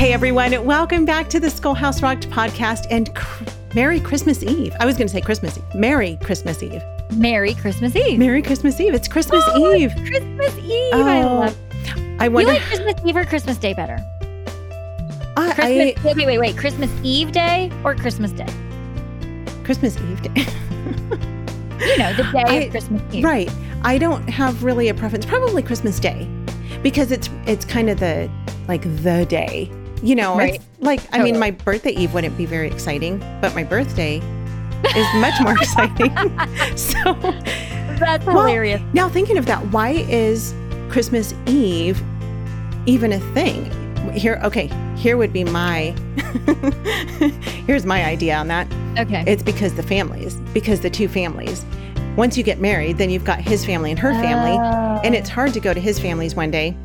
Hey everyone, welcome back to the Schoolhouse Rocked podcast and cr- Merry Christmas Eve. I was going to say Christmas Eve. Merry Christmas Eve. Merry Christmas Eve. Merry Christmas Eve. It's Christmas Oh, Eve. Christmas Eve. I Oh, love. I You like Christmas Eve or Christmas Day better? I- Christmas. I- wait, wait, wait. Christmas Eve Day or Christmas Day? Christmas Eve day. You know, the day I- of Christmas Eve. right. I don't have really a preference. Probably Christmas Day, because it's it's kind of the like the day. You know, Right. like I mean, my birthday eve wouldn't be very exciting, but my birthday is much more exciting. so That's Well, hilarious. Now, thinking of that, why is Christmas Eve even a thing? Here, okay, here would be my here's my idea on that. Okay. It's because the families, because the two families. Once you get married, then you've got his family and her family, Oh. and it's oh. hard to go to his family's one day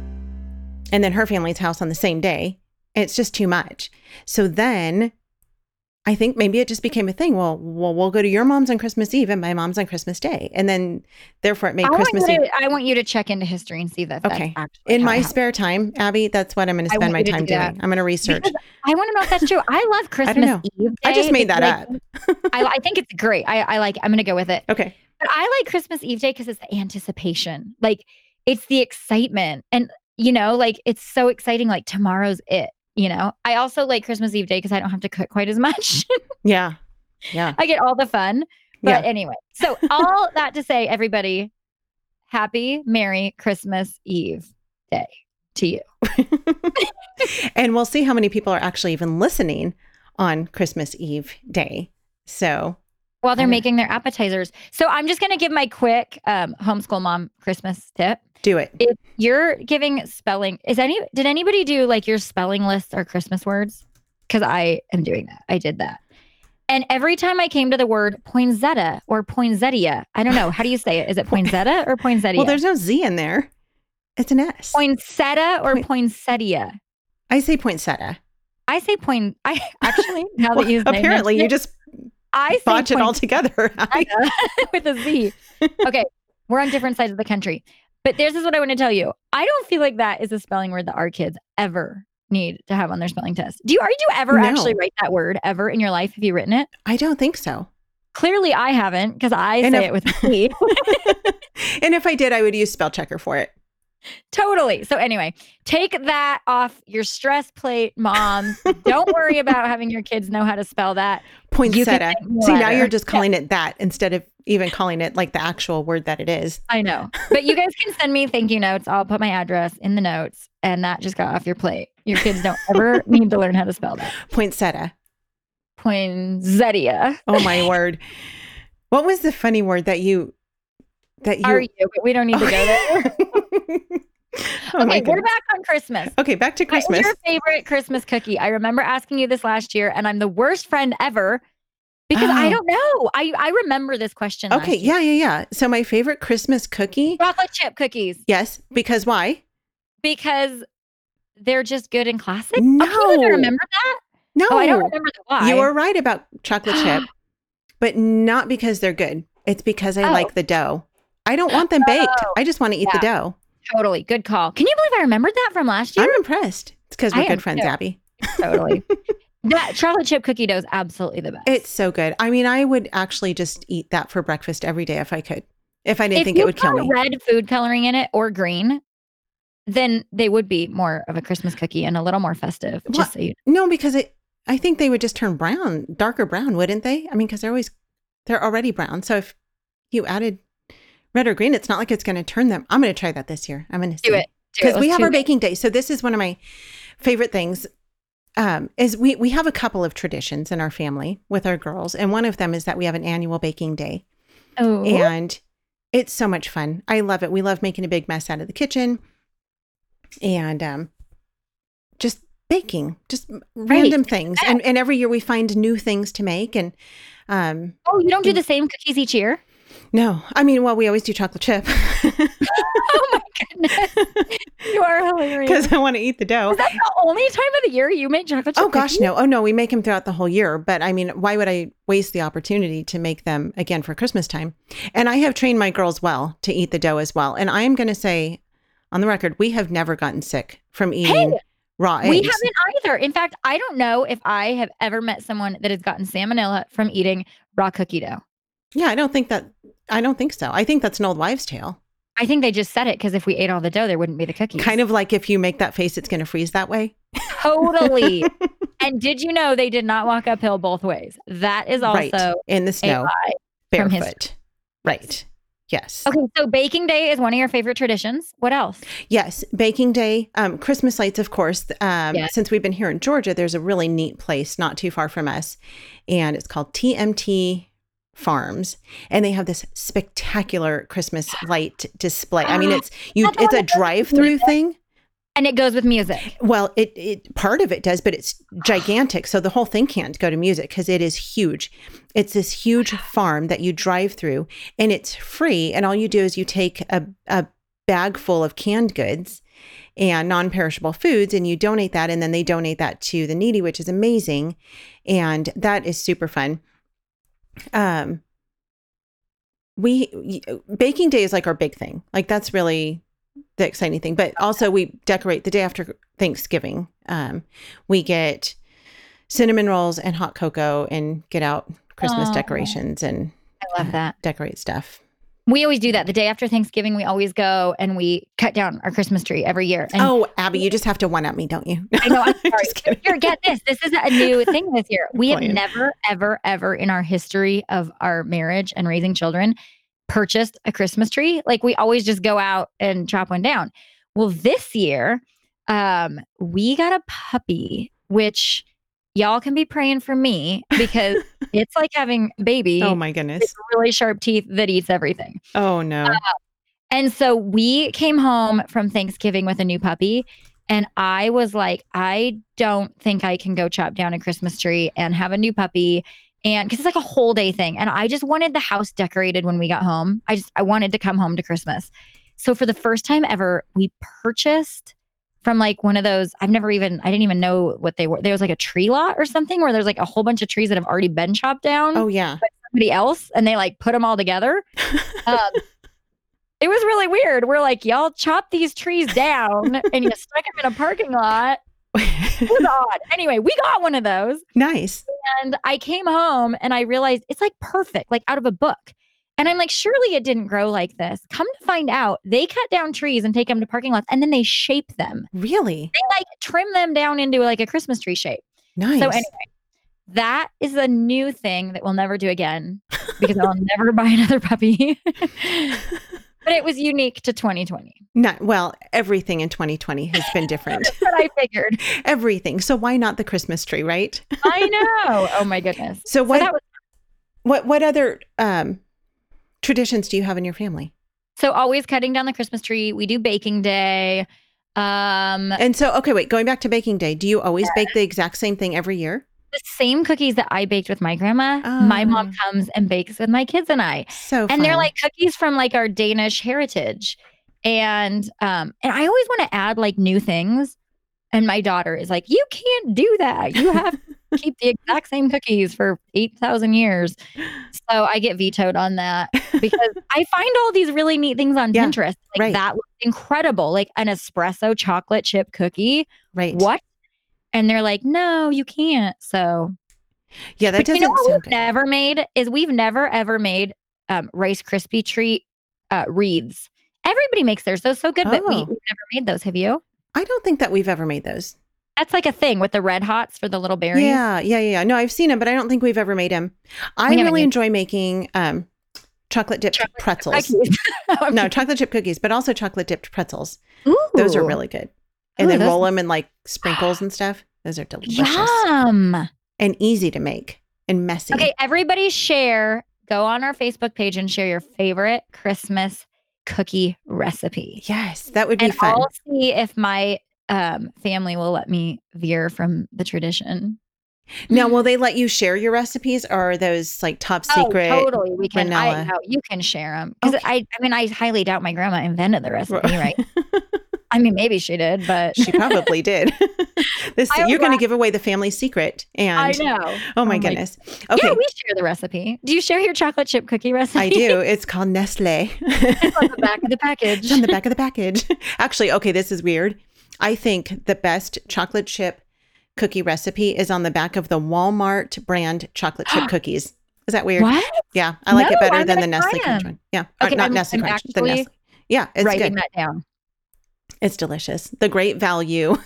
and then her family's house on the same day. It's just too much. So then I think maybe it just became a thing. Well, well, we'll go to your mom's on Christmas Eve and my mom's on Christmas Day. And then therefore it made I Christmas Eve. to, I want you to check into history and see that. Okay. In my spare time, Aby, that's what I'm going to spend my want you to time do doing. I'm going to research. Because I want to know if that's true. I love Christmas know. Eve. I just made that like- I, I think it's great. I, I like. I'm going to go with it. Okay. But I like Christmas Eve Day because it's the anticipation. Like it's the excitement. And, you know, like it's so exciting. Like tomorrow's it. You know, I also like Christmas Eve Day because I don't have to cook quite as much. Yeah. Yeah. I get all the fun. But Yeah. anyway, so all that to say, everybody, happy, Merry Christmas Eve Day to you. and we'll see how many people are actually even listening on Christmas Eve day. So, While they're making their appetizers. So I'm just going to give my quick um, homeschool mom Christmas tip. do it. If you're giving spelling, is any, did anybody do like your spelling lists or Christmas words? Because I am doing that. I did that. And every time I came to the word poinsettia or poinsettia, I don't know. How do you say it? Is it poinsettia or poinsettia? Well, there's no Z in there. It's an S. poinsettia or Point- poinsettia. I say poinsettia. I say point. I actually now that you apparently you just I botch it all together. With a Z. Okay, we're on different sides of the country, but this is what I want to tell you. I don't feel like that is a spelling word that our kids ever need to have on their spelling test. Do you? Are you ever No. actually write that word ever in your life? Have you written it? I don't think so. Clearly, I haven't because I And say if- it with a Z. and if I did, I would use spell checker for it. Totally. So anyway, take that off your stress plate, mom. Don't worry about having your kids know how to spell that. Poinsettia. See, now you're just Yeah. calling it that instead of even calling it like the actual word that it is. I know. But you guys can send me thank you notes. I'll put my address in the notes and that just got off your plate. Your kids don't ever need to learn how to spell that. Poinsettia. Poinsettia. Oh my word. What was the funny word that you that you Are you? But we don't need to go there. oh okay, we're back on Christmas. Okay, back to Christmas. What is your favorite Christmas cookie? I remember asking you this last year, and I'm the worst friend ever because I Oh. don't know. I, I remember this question. last Okay, yeah, yeah, yeah. So my favorite Christmas cookie, Chocolate chip cookies yes, because why? because they're just good and classic. Oh, can you even No. remember that? No, Oh, I don't remember why. you were right about chocolate chip, but not because they're good. It's because I Oh. like the dough. I don't want them baked. Oh, I just want to eat the dough. Totally. Good call. Can you believe I remembered that from last year? I'm impressed. It's because we're am good friends, too. Aby. totally. that chocolate chip cookie dough is absolutely the best. It's so good. I mean, I would actually just eat that for breakfast every day if I could. If I didn't if think it would kill me. red food coloring in it or green, then they would be more of a Christmas cookie and a little more festive. Well, Just so you No, because it. I think they would just turn brown, darker brown, wouldn't they? I mean, because they're always they're already brown. So if you added red or green, it's not like it's going to turn them. I'm going to try that this year. I'm going to do it. Because we have our it. baking day. So this is one of my favorite things. Um, is we we have a couple of traditions in our family with our girls, and one of them is that we have an annual baking day, Oh, and it's so much fun. I love it. We love making a big mess out of the kitchen, and um, just baking, just random things. And and every year we find new things to make, and um, oh, you don't do the same cookies each year? No, I mean, well, we always do chocolate chip oh my goodness, you are hilarious. because I want to eat the dough. Is that the only time of the year you make chocolate chip? Oh gosh, cookies? no. Oh no, we make them throughout the whole year. But I mean, why would I waste the opportunity to make them again for Christmas time? And I have trained my girls well to eat the dough as well. And I am going to say on the record, we have never gotten sick from eating raw eggs. We haven't either. In fact, I don't know if I have ever met someone that has gotten salmonella from eating raw cookie dough. Yeah, I don't think that. I don't think so. I think that's an old wives' tale. I think they just said it because if we ate all the dough, there wouldn't be the cookies. Kind of like if you make that face, it's going to freeze that way. totally. and did you know they did not walk uphill both ways? That is also right in the snow, lie from history. barefoot. Right. Yes. Okay, so baking day is one of your favorite traditions. What else? Yes, baking day, um, Christmas lights, of course. Um, Yes. Since we've been here in Georgia, there's a really neat place not too far from us, and it's called TMT Farms, and they have this spectacular Christmas light display. I mean, it's you, it's a drive-through thing. And it goes with music. Well, it, it part of it does, but it's gigantic. So the whole thing can't go to music because it is huge. It's this huge farm that you drive through, and it's free. And all you do is you take a, a bag full of canned goods and non-perishable foods, and you donate that, and then they donate that to the needy, which is amazing, and that is super fun. Um, we baking day is like our big thing. Like that's really the exciting thing. But also we decorate the day after Thanksgiving. Um, we get cinnamon rolls and hot cocoa and get out Christmas Aw. decorations and I love that. decorate stuff. We always do that. The day after Thanksgiving, we always go and we cut down our Christmas tree every year. And oh, Aby, you just have to one up me, don't you? I know. I'm sorry. Just. Here, get this. This is a new thing this year. We have never, ever, ever in our history of our marriage and raising children purchased a Christmas tree. Like we always just go out and chop one down. Well, this year, um, we got a puppy, which y'all can be praying for me because it's like having a baby Oh my goodness. with really sharp teeth that eats everything. Oh no. Uh, and so we came home from Thanksgiving with a new puppy. And I was like, I don't think I can go chop down a Christmas tree and have a new puppy. And because it's like a whole day thing. And I just wanted the house decorated when we got home. I just, I wanted to come home to Christmas. So for the first time ever, we purchased from like one of those, I've never even, I didn't even know what they were. There was like a tree lot or something where there's like a whole bunch of trees that have already been chopped down Oh yeah. somebody else and they like put them all together. Um, it was really weird. We're like, y'all chop these trees down and you stuck them in a parking lot. It was odd. Anyway, we got one of those nice. and I came home and I realized it's like perfect, like out of a book. And I'm like, surely it didn't grow like this. Come to find out, they cut down trees and take them to parking lots and then they shape them. Really They like trim them down into like a Christmas tree shape. nice. So anyway, that is a new thing that we'll never do again because I'll never buy another puppy. but it was unique to 2020. Not well. Everything in 2020 has been different. That's what I figured. everything. So why not the Christmas tree, right? I know. Oh my goodness. So So what? that was what? What other um, traditions do you have in your family? so always cutting down the Christmas tree. We do baking day. Um And so, okay, wait. Going back to baking day, do you always bake the exact same thing every year? the same cookies that I baked with my grandma, my mom Ah. comes and bakes with my kids and I. So and they're like cookies from like our Danish heritage. And um and I always want to add like new things. And my daughter is like, "You can't do that. You have to keep the exact same cookies for 8,000 years." So I get vetoed on that because I find all these really neat things on Yeah, Pinterest. Like right. that looks incredible. Like an espresso chocolate chip cookie. right. What? And they're like, "No, you can't." So Yeah, that but doesn't you know what we've good. never made is we've never ever made um, Rice Krispie treat uh, wreaths. Everybody makes theirs. Those so good, but we, Oh. we've never made those. Have you? I don't think that we've ever made those. That's like a thing with the red hots for the little berries. Yeah, yeah, yeah. No, I've seen them, but I don't think we've ever made them. I haven't really enjoy making um, chocolate dipped Chocolate pretzels. No, chocolate chip cookies, but also chocolate dipped pretzels. Those are really good. And Ooh, then those- roll them in like sprinkles and stuff. Those are delicious Yum. and easy to make and messy. Okay, everybody share. Go on our Facebook page and share your favorite Christmas cookie recipe. Yes, that would be And fun. I'll see if my um, family will let me veer from the tradition. Now, will they let you share your recipes or are those like top secret? Oh, totally. We can. I know you can share them because Okay. I. I mean, I highly doubt my grandma invented the recipe, right? I mean, maybe she did, but she probably did. this I you're going to give away the family secret. And I know. oh my Oh my- goodness. Okay, Yeah, we share the recipe. Do you share your chocolate chip cookie recipe? I do. It's called Nestle. it's on the back of the package. It's on the back of the package. Actually, okay, this is weird. I think the best chocolate chip cookie recipe is on the back of the Walmart brand chocolate chip cookies. Is that weird? What? Yeah, I like it better I'm than the Nestle Crunch one. Yeah, or not I'm- Nestle I'm Crunch, the Nestle. Yeah, it's Writing good. that down. It's delicious. The great value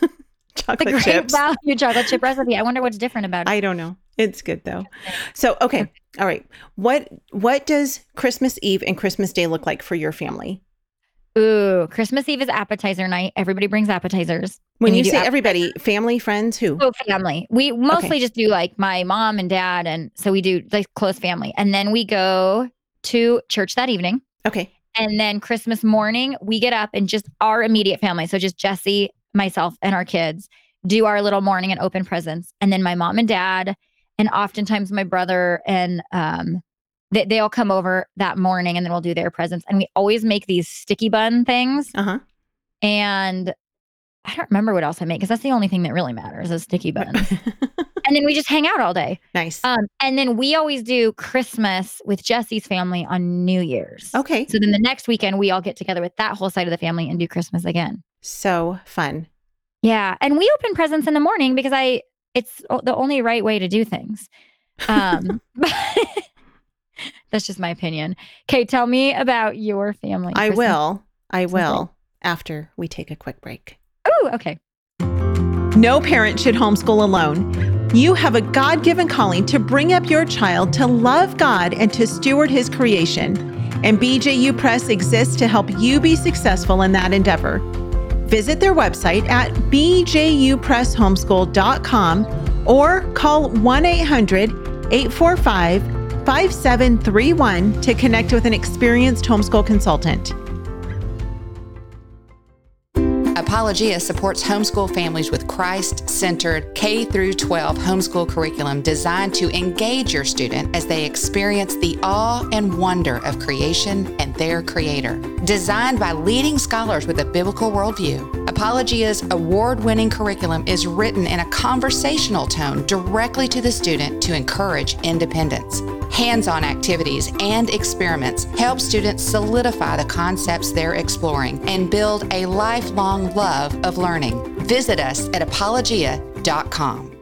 The great chips. value chocolate chip recipe. I wonder what's different about it. I don't know. It's good though. So okay, all right. What what does Christmas Eve and Christmas Day look like for your family? Ooh, Christmas Eve is appetizer night. Everybody brings appetizers. When you say everybody, family, friends, who? Oh, family. We mostly just do like my mom and dad, and so we do like close family, and then we go to church that evening, Okay. and then Christmas morning we get up and just our immediate family, so just Jesse, myself, and our kids do our little morning and open presents, and then my mom and dad, and oftentimes my brother and um. They, they all come over that morning and then we'll do their presents. And we always make these sticky bun things. Uh-huh. And I don't remember what else I make because that's the only thing that really matters is sticky buns. and then we just hang out all day. nice. Um, and then we always do Christmas with Jesse's family on New Year's. okay. So then the next weekend we all get together with that whole side of the family and do Christmas again. So fun. Yeah, and we open presents in the morning because I it's the only right way to do things. Um, that's just my opinion. Okay, tell me about your family. I will. I will after we take a quick break. Oh, okay. No parent should homeschool alone. You have a God given calling to bring up your child to love God and to steward his creation. And BJU Press exists to help you be successful in that endeavor. Visit their website at bjupresshomeschool.com or call 1 800 845 5731 to connect with an experienced homeschool consultant. Apologia supports homeschool families with Christ-centered K through 12 homeschool curriculum designed to engage your student as they experience the awe and wonder of creation and their creator. Designed by leading scholars with a biblical worldview, Apologia's award-winning curriculum is written in a conversational tone directly to the student to encourage independence. Hands-on activities and experiments help students solidify the concepts they're exploring and build a lifelong love of learning. Visit us at apologia.com.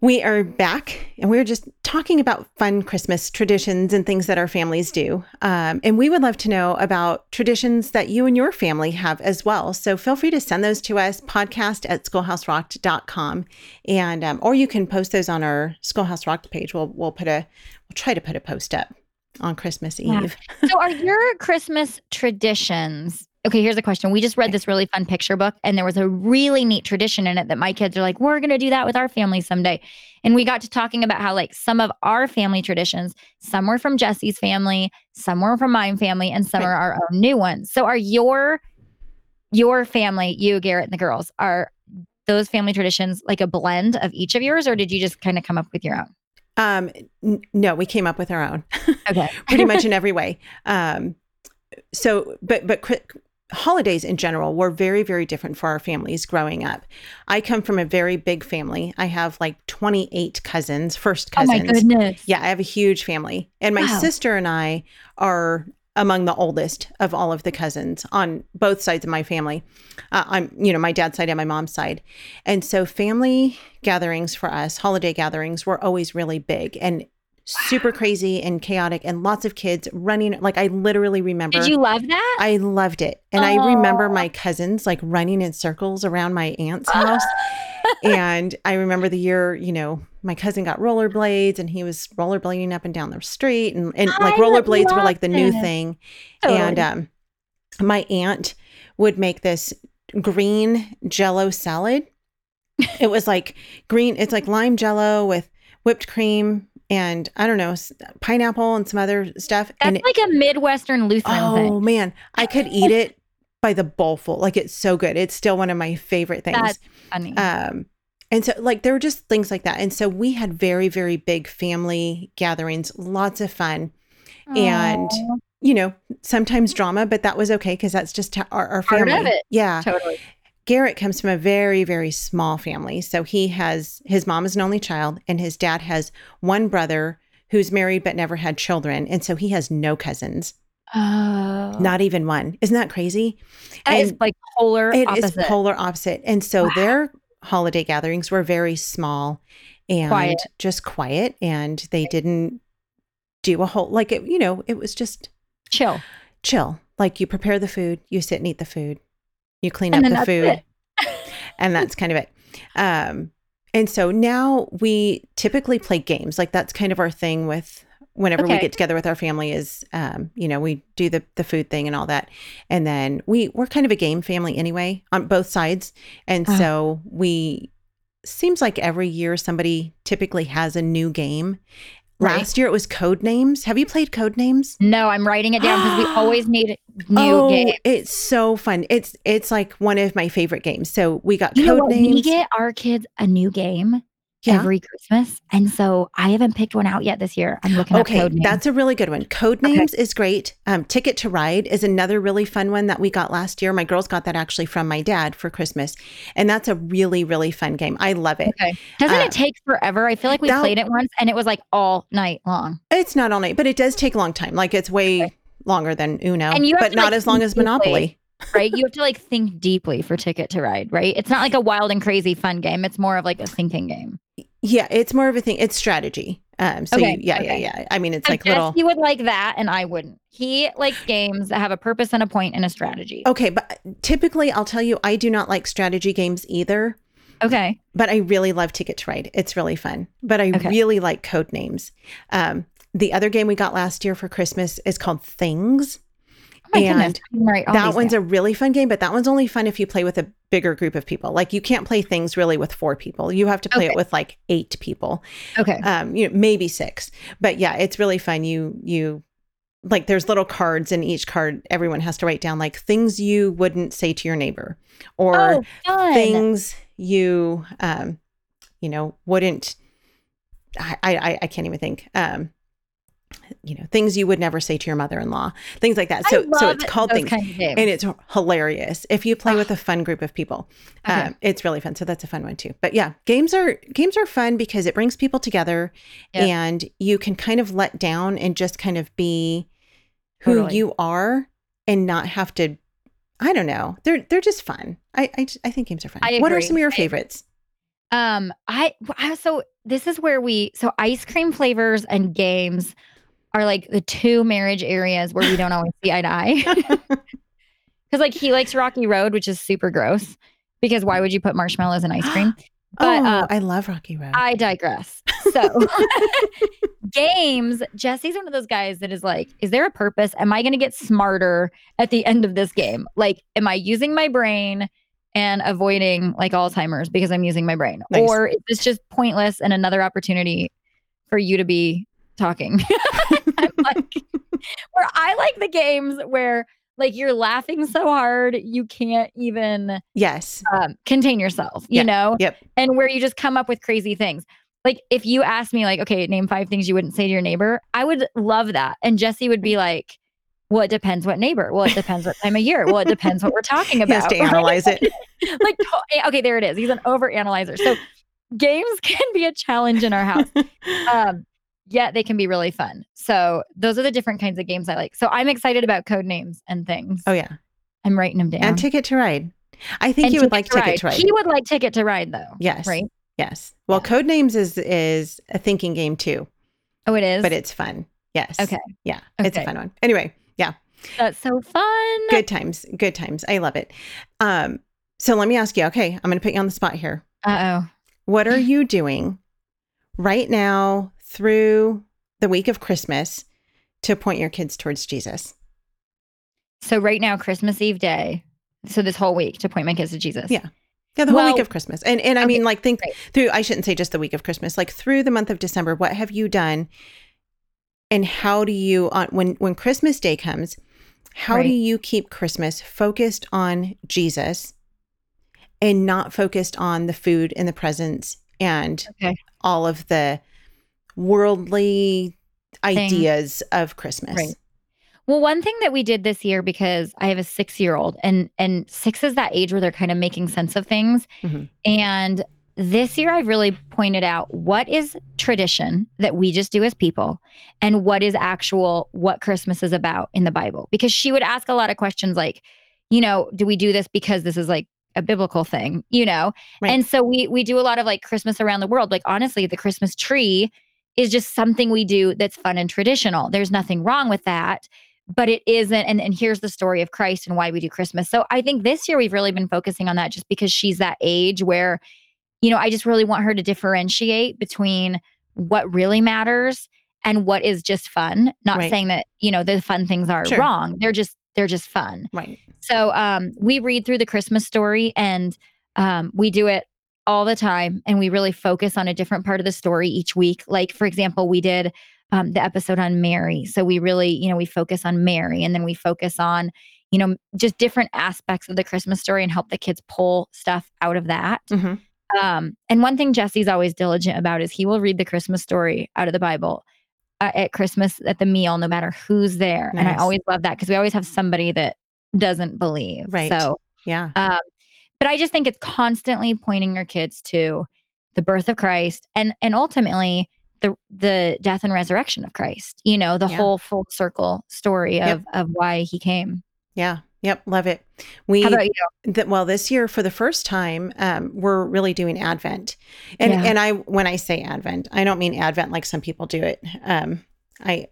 We are back and we are just talking about fun Christmas traditions and things that our families do. Um, and we would love to know about traditions that you and your family have as well. So feel free to send those to us, podcast at schoolhouserocked.com. And, um, or you can post those on our Schoolhouse Rocked page. We'll, we'll put a, we'll try to put a post up on Christmas Yeah. Eve. so are your Christmas traditions? Okay, here's a question. We just read this really fun picture book, and there was a really neat tradition in it that my kids are like, we're going to do that with our family someday. And we got to talking about how, like, some of our family traditions, some were from Jesse's family, some were from my family, and some Right. are our own new ones. So, are your your family, you, Garrett, and the girls, are those family traditions like a blend of each of yours, or did you just kind of come up with your own? Um, n- no, we came up with our own. Okay. pretty much in every way. Um, so, but but holidays in general were very very different for our families growing up. I come from a very big family. I have like twenty eight cousins, first Oh cousins. my goodness. Yeah, I have a huge family, and my Wow. sister and I are among the oldest of all of the cousins on both sides of my family. Uh, I'm, you know, my dad's side and my mom's side, and so family gatherings for us, holiday gatherings, were always really big and super crazy and chaotic, and lots of kids running. Like I literally remember. Did you love that? I loved it. And I remember my cousins like running in circles around my aunt's house. and I remember the year, you know, my cousin got rollerblades and he was rollerblading up and down the street. And, and like rollerblades were like the new it. thing. And um, my aunt would make this green jello salad. it was like green, it's like lime jello with whipped cream and I don't know, pineapple and some other stuff. That's and it- like a Midwestern Lutheran Oh thing. man, I could eat it by the bowlful. Like it's so good. It's still one of my favorite things. That's funny. um, and so like there were just things like that. And so we had very very big family gatherings, lots of fun, and you know sometimes drama, but that was okay because that's just our, our family. Yeah. totally. Garrett comes from a very, very small family. So he has his mom is an only child, and his dad has one brother who's married but never had children. And so he has no cousins. Oh, Not even one. Isn't that crazy? that is and like polar It is opposite. polar opposite. And so Wow. their holiday gatherings were very small and Quiet. just quiet. And they didn't do a whole, like, it, you know, it was just Chill. chill. Like you prepare the food, you sit and eat the food, you clean And up the food, and that's kind of it. Um, and so now we typically play games. Like that's kind of our thing with whenever we get together with our family is, um, you know, we do the the food thing and all that, and then we we're kind of a game family anyway on both sides, and Uh. so we seems like every year somebody typically has a new game. Right. Last year it was Codenames. Have you played Codenames? No, I'm writing it down because we always need new oh, games. it's so fun. It's it's like one of my favorite games. So we got You Codenames. We get our kids a new game Yeah. every Christmas, and so I haven't picked one out yet this year. I'm looking Okay, up code names. that's a really good one. Code Okay. names is great. Um, Ticket to Ride is another really fun one that we got last year. My girls got that actually from my dad for Christmas, and that's a really really fun game. I love it. okay. Doesn't uh, it take forever? I feel like we that- played it once, and it was like all night long. It's not all night, but it does take a long time. Like it's way Okay. longer than Uno, And you but to, not like, as long as. Monopoly. right? You have to like think deeply for Ticket to Ride, right? It's not like a wild and crazy fun game. It's more of like a thinking game. Yeah, it's more of a thing. It's strategy. Um, so Okay, you, yeah, okay. yeah, yeah. I mean, it's So like little. Jesse would like that, and I wouldn't. He likes games that have a purpose and a point and a strategy. Okay, but typically I'll tell you, I do not like strategy games either. Okay. but I really love Ticket to Ride. It's really fun. But I Okay. really like Codenames. Um, the other game we got last year for Christmas is called Things. My And goodness. That one's a really fun game, but that one's only fun if you play with a bigger group of people. Like you can't play things really with four people. You have to play it with like eight people. okay. Um, you know, maybe six. But yeah, it's really fun. You you like there's little cards and each card everyone has to write down like things you wouldn't say to your neighbor or oh, things you um you know wouldn't I, I I can't even think um you know things you would never say to your mother-in-law things like that. So so it's called things kinds of and it's hilarious. If you play with a fun group of people Okay. um, it's really fun. So that's a fun one too. But yeah games are games are fun because it brings people together Yep. and you can kind of let down and just kind of be who Totally. you are and not have to i don't know they're they're just fun. I i, I think games are fun. What are some of your favorites? Um, I so this is where we so ice cream flavors and games are like the two marriage areas where we don't always see eye to eye. Because like he likes Rocky Road, which is super gross. Because why would you put marshmallows in ice cream? But oh uh, i love rocky road I digress. So games, Jesse's one of those guys that is like, is there a purpose? Am I gonna get smarter at the end of this game? Like, am I using my brain and avoiding like Alzheimer's because I'm using my brain? Nice. Or is this just pointless and another opportunity for you to be talking? I'm like, where I like the games where like you're laughing so hard you can't even yes um, contain yourself, you Yeah. know? Yep. And where you just come up with crazy things. Like if you asked me, like, okay, name five things you wouldn't say to your neighbor, I would love that. And Jesse would be like, well, it depends what neighbor. Well, it depends what time of year. Well, it depends what we're talking he has about. to analyze it like, to- okay, there it is. He's an over analyzer. So games can be a challenge in our house. Um, yet they can be really fun. So those are the different kinds of games I like. So I'm excited about Codenames and things. oh yeah I'm writing them down. and ticket to ride i think And you would like ticket to ride He would like Ticket to Ride though. yes Right? yes well Yeah. Codenames is is a thinking game too Oh, it is. but it's fun yes Okay. yeah it's a fun one anyway yeah That's so fun. good times good times i love it um so let me ask you okay i'm gonna put you on the spot here Uh oh. what are you doing right now through the week of christmas to point your kids towards jesus So right now, Christmas Eve day. So this whole week to point my kids to Jesus. Yeah. yeah the whole week of christmas and and i Okay, mean like think great. through i shouldn't say just the week of christmas like through the month of december what have you done and how do you on when when christmas day comes how do you keep christmas focused on jesus and not focused on the food and the presents and Okay. all of the worldly ideas of christmas Right. Well, one thing that we did this year because I have a six year old and and six is that age where they're kind of making sense of things. Mhm. And this year I've really pointed out what is tradition that we just do as people and what is actual what Christmas is about in the Bible. Because she would ask a lot of questions like, you know, do we do this because this is like a biblical thing, you know? Right. And so we we do a lot of like Christmas around the world. Like honestly, the Christmas tree is just something we do that's fun and traditional. There's nothing wrong with that, but it isn't. And, and here's the story of Christ and why we do Christmas. So I think this year we've really been focusing on that just because she's that age where, you know, I just really want her to differentiate between what really matters and what is just fun. Not Right. saying that, you know, the fun things are Sure. wrong. They're just, they're just fun. Right. So um, we read through the Christmas story and um, we do it all the time. And we really focus on a different part of the story each week. Like, for example, we did um, the episode on Mary. So we really, you know, we focus on Mary and then we focus on, you know, just different aspects of the Christmas story and help the kids pull stuff out of that. hmm Um, and one thing Jesse's always diligent about is he will read the Christmas story out of the Bible uh, at Christmas at the meal, no matter who's there. And I always love that because we always have somebody that doesn't believe. Right. So, Yeah. um, but I just think it's constantly pointing your kids to the birth of Christ and and ultimately the the death and resurrection of Christ. You know, the Yeah. whole full circle story Yep. of of why he came. Yeah. Yep. Love it. We How about you? that well this year for the first time um, we're really doing advent and Yeah. and i when i say advent i don't mean advent like some people do it um i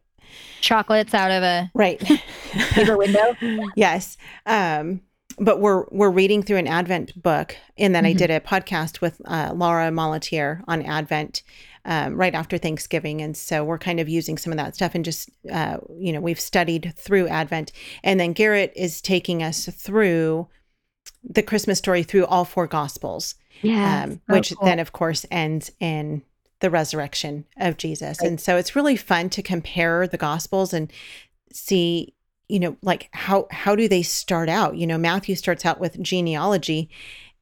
Chocolates out of a right paper window. yes um but we're we're reading through an advent book and then i Mhm. did a podcast with uh, laura molatier on advent um, right after thanksgiving and so we're kind of using some of that stuff and just uh, you know we've studied through advent and then garrett is taking us through the christmas story through all four gospels Yeah. um, which then of course ends in the resurrection of jesus Right. and so it's really fun to compare the gospels and see you know like how how do they start out you know matthew starts out with genealogy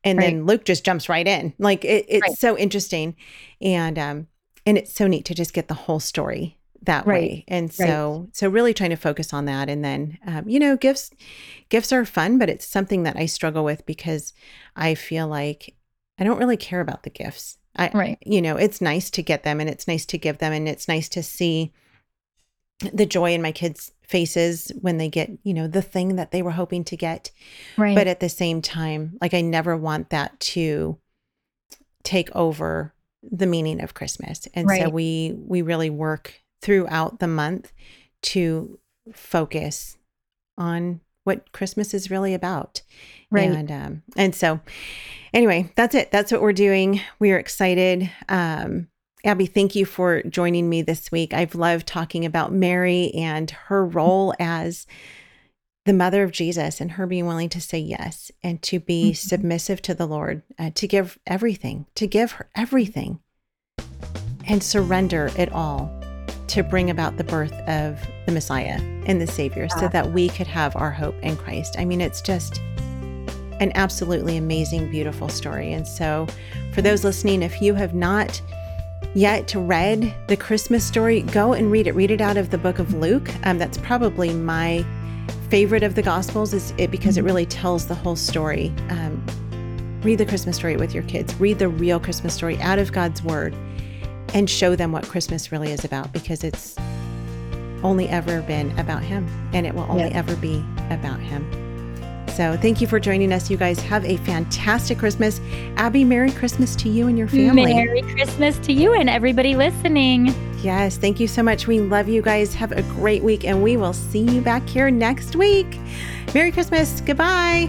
and then luke just jumps right in like it, it's Right. so interesting and um and it's so neat to just get the whole story that Right. way and so so really trying to focus on that and then um, you know gifts gifts are fun but it's something that i struggle with because i feel like i don't really care about the gifts i Right. you know it's nice to get them and it's nice to give them and it's nice to see the joy in my kids faces when they get you know the thing that they were hoping to get. Right. but at the same time like i never want that to take over the meaning of christmas. And so we we really work throughout the month to focus on what christmas is really about. Right. and um and so anyway that's it. That's what we're doing. We are excited. Um aby thank you for joining me this week i've loved talking about mary and her role as the mother of Jesus and her being willing to say yes and to be Mhm. submissive to the Lord, uh, to give everything, to give her everything and surrender it all to bring about the birth of the Messiah and the Savior so that we could have our hope in Christ. I mean, it's just an absolutely amazing, beautiful story. And so, for those listening, if you have not yet read the Christmas story, go and read it. Read it out of the book of Luke. Um, that's probably my favorite of the Gospels, is it because it really tells the whole story. Um, read the Christmas story with your kids. Read the real Christmas story out of God's Word, and show them what Christmas really is about, because it's only ever been about Him, and it will only Yeah. ever be about Him. So, thank you for joining us. You guys have a fantastic Christmas. Aby, Merry Christmas to you and your family. Merry Christmas to you and everybody listening. Yes, thank you so much. We love you guys. Have a great week, and we will see you back here next week. Merry Christmas. Goodbye.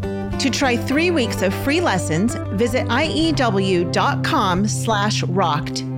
To try three weeks of free lessons, visit iew.com slash rocked.